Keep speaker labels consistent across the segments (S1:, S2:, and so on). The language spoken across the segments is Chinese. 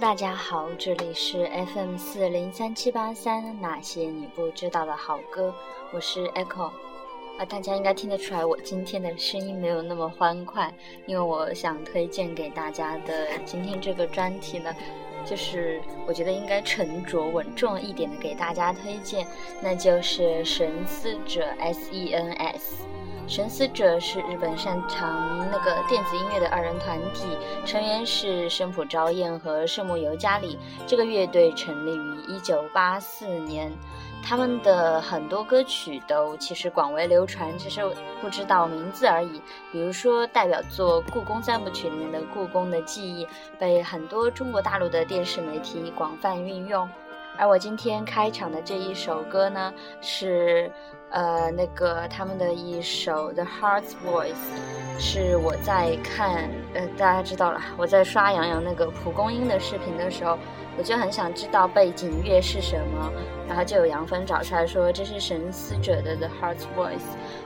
S1: 大家好，这里是 FM 四零三七八三，那些你不知道的好歌，我是 Echo。啊，大家应该听得出来，我今天的声音没有那么欢快，因为我想推荐给大家的今天这个专题呢，就是我觉得应该沉着稳重一点的给大家推荐，那就是神思者 S E N S。神思者是日本擅长那个电子音乐的二人团体，成员是生浦昭彦和圣木由佳里。这个乐队成立于一九八四年，他们的很多歌曲都其实广为流传，只是不知道名字而已。比如说代表作《故宫三部曲》里面的《故宫的记忆》，被很多中国大陆的电视媒体广泛运用。而我今天开场的这一首歌呢，是，呃，那个他们的一首《The Heart's Voice》，是我在看，呃，大家知道了，我在刷杨洋那个蒲公英的视频的时候，我就很想知道背景乐是什么，然后就有杨芬找出来说这是神思者的《The Heart's Voice》，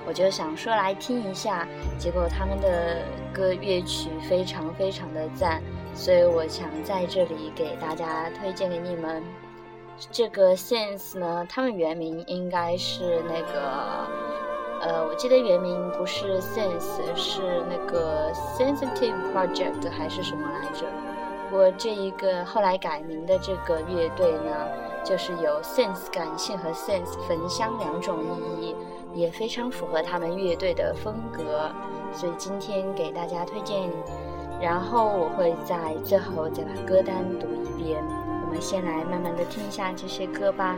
S1: 我就想说来听一下，结果他们的歌乐曲非常非常的赞，所以我想在这里给大家推荐给你们。这个 Sense 呢，他们原名应该是那个，呃，我记得原名不是 Sense，是那个 Sensitive Project 还是什么来着？我这一个后来改名的这个乐队呢，就是有 Sense 感性和 Sense 焚香两种意义，也非常符合他们乐队的风格，所以今天给大家推荐，然后我会在最后再把歌单读一遍。我们先来慢慢的听一下这些歌吧。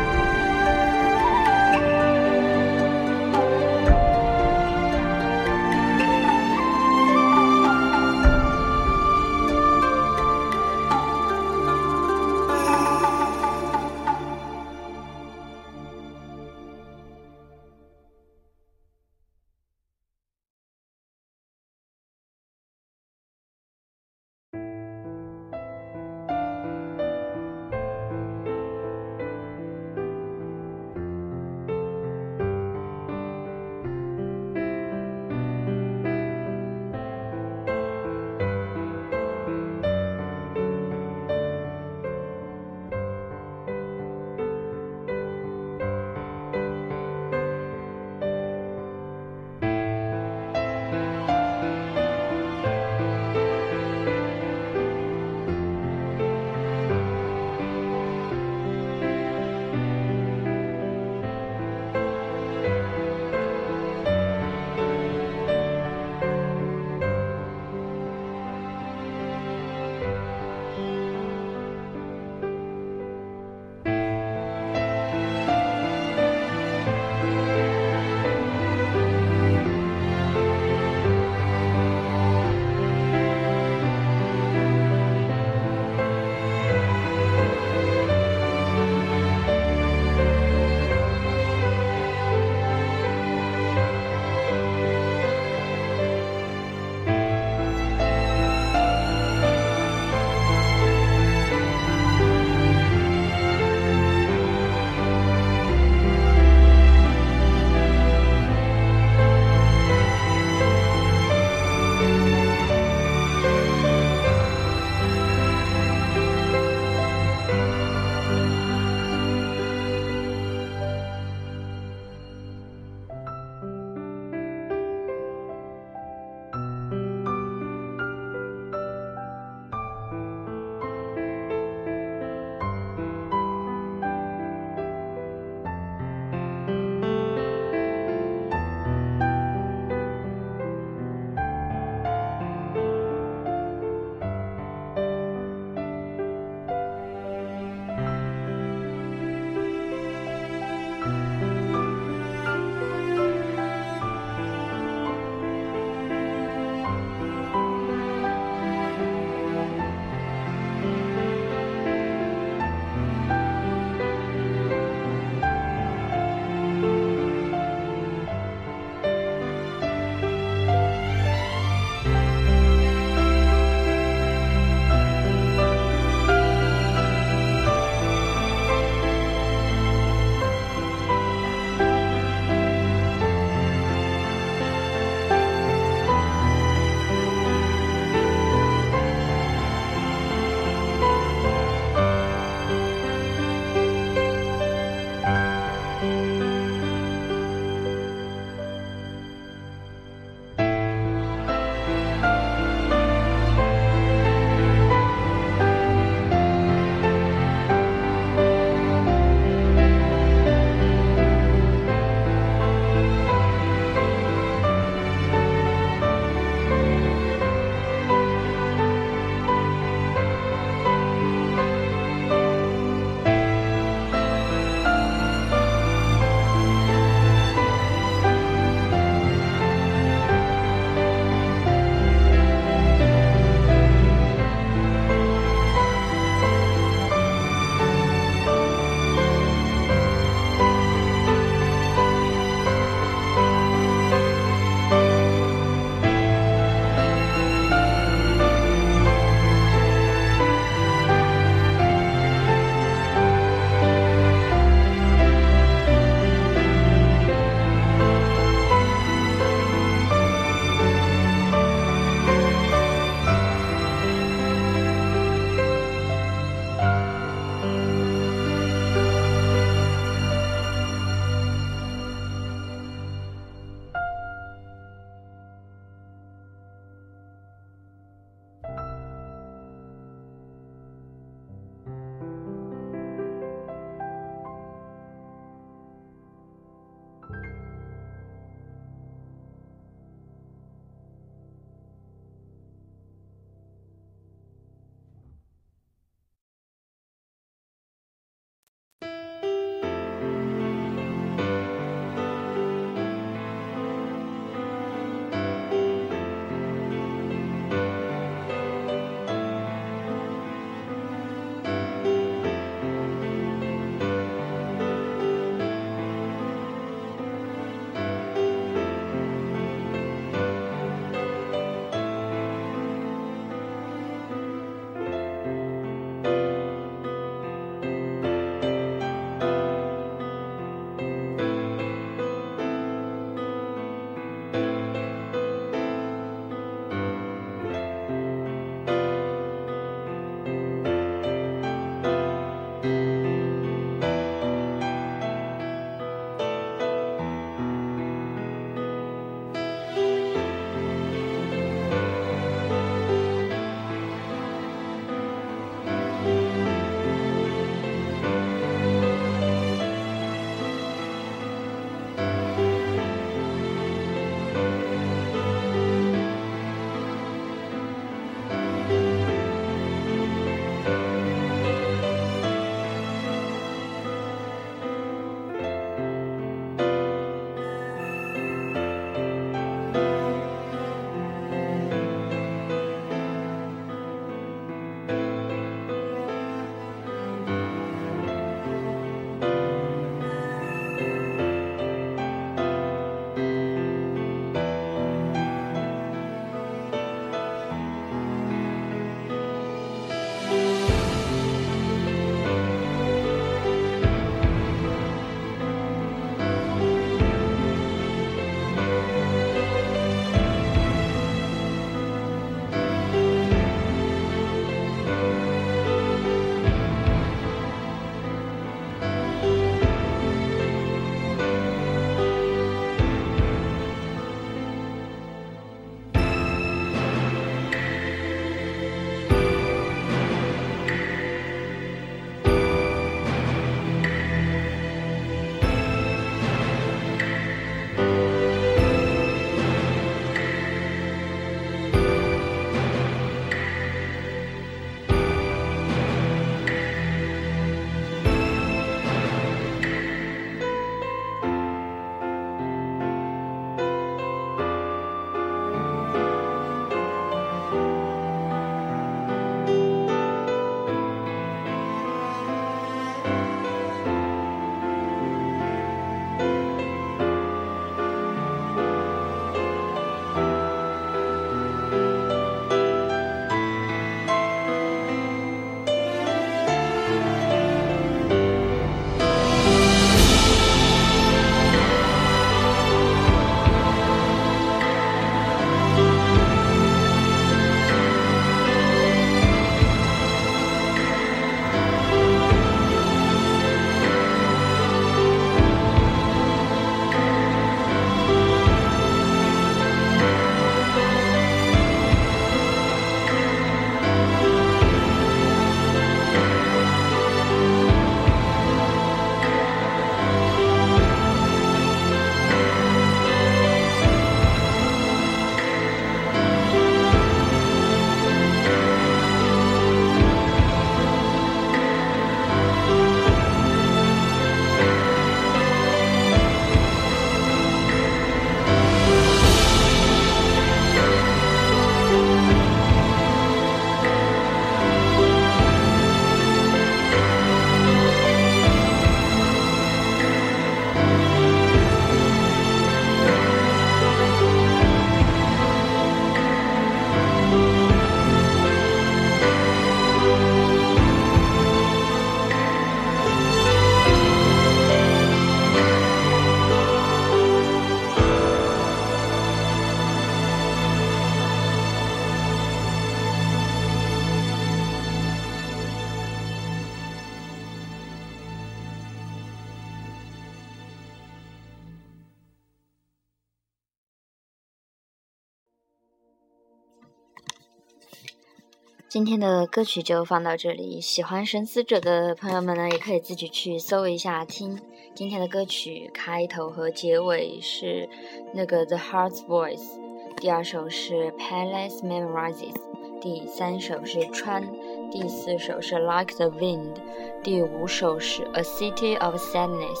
S1: 今天的歌曲就放到这里，喜欢神思者的朋友们呢，也可以自己去搜一下听。今天的歌曲开头和结尾是那个 The Heart's Voice，第二首是 Palace Memorizes，第三首是川，第四首是 Like the Wind，第五首是 A City of Sadness，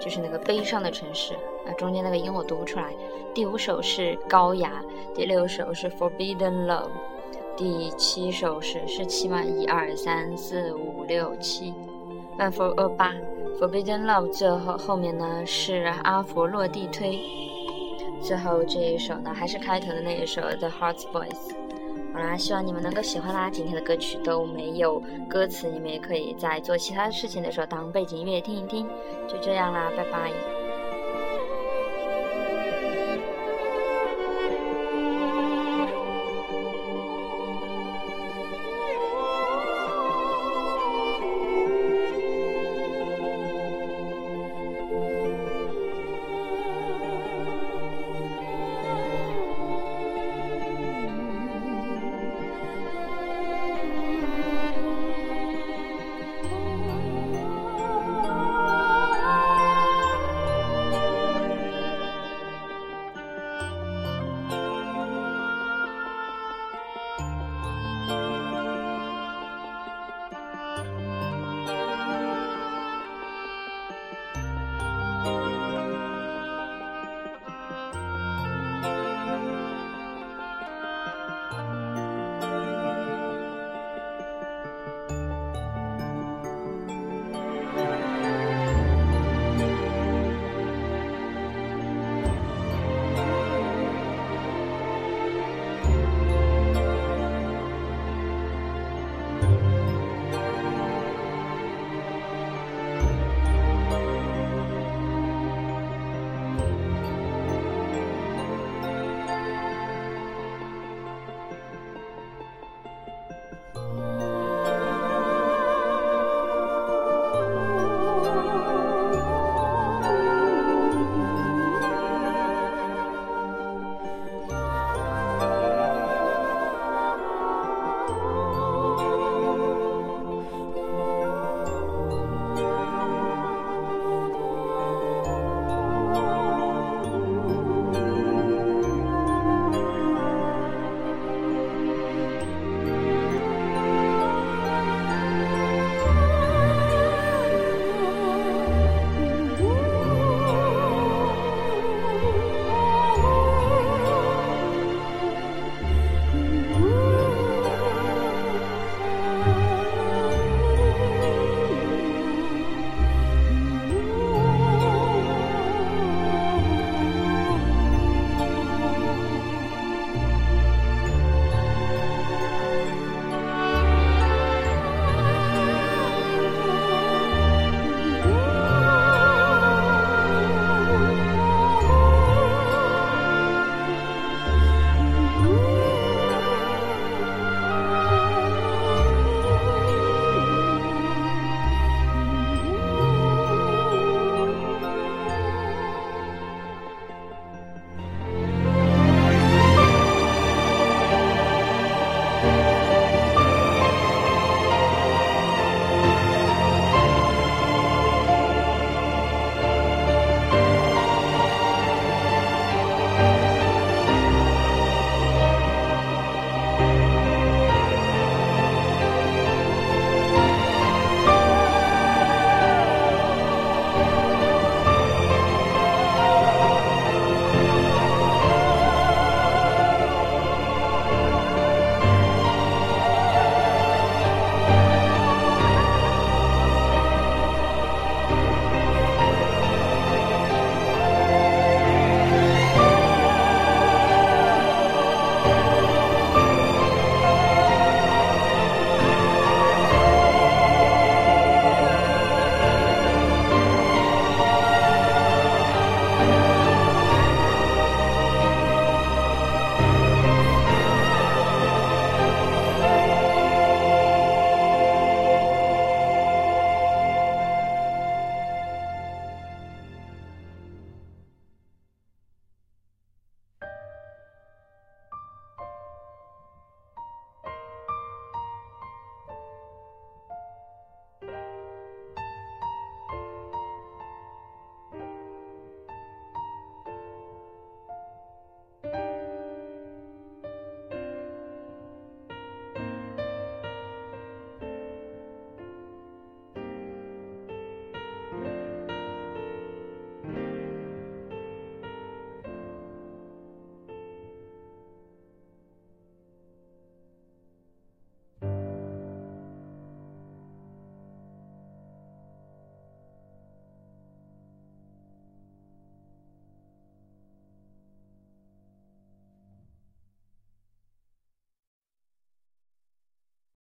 S1: 就是那个悲伤的城市啊，中间那个音我读不出来。第五首是高雅，第六首是 Forbidden Love。第七首是是七吗？一二三四五六七，万佛呃八，Forbidden Love 最后后面呢是阿佛洛地推，最后这一首呢还是开头的那一首 The Heart's Voice。好啦，希望你们能够喜欢啦。今天的歌曲都没有歌词，你们也可以在做其他事情的时候当背景音乐听一听。就这样啦，拜拜。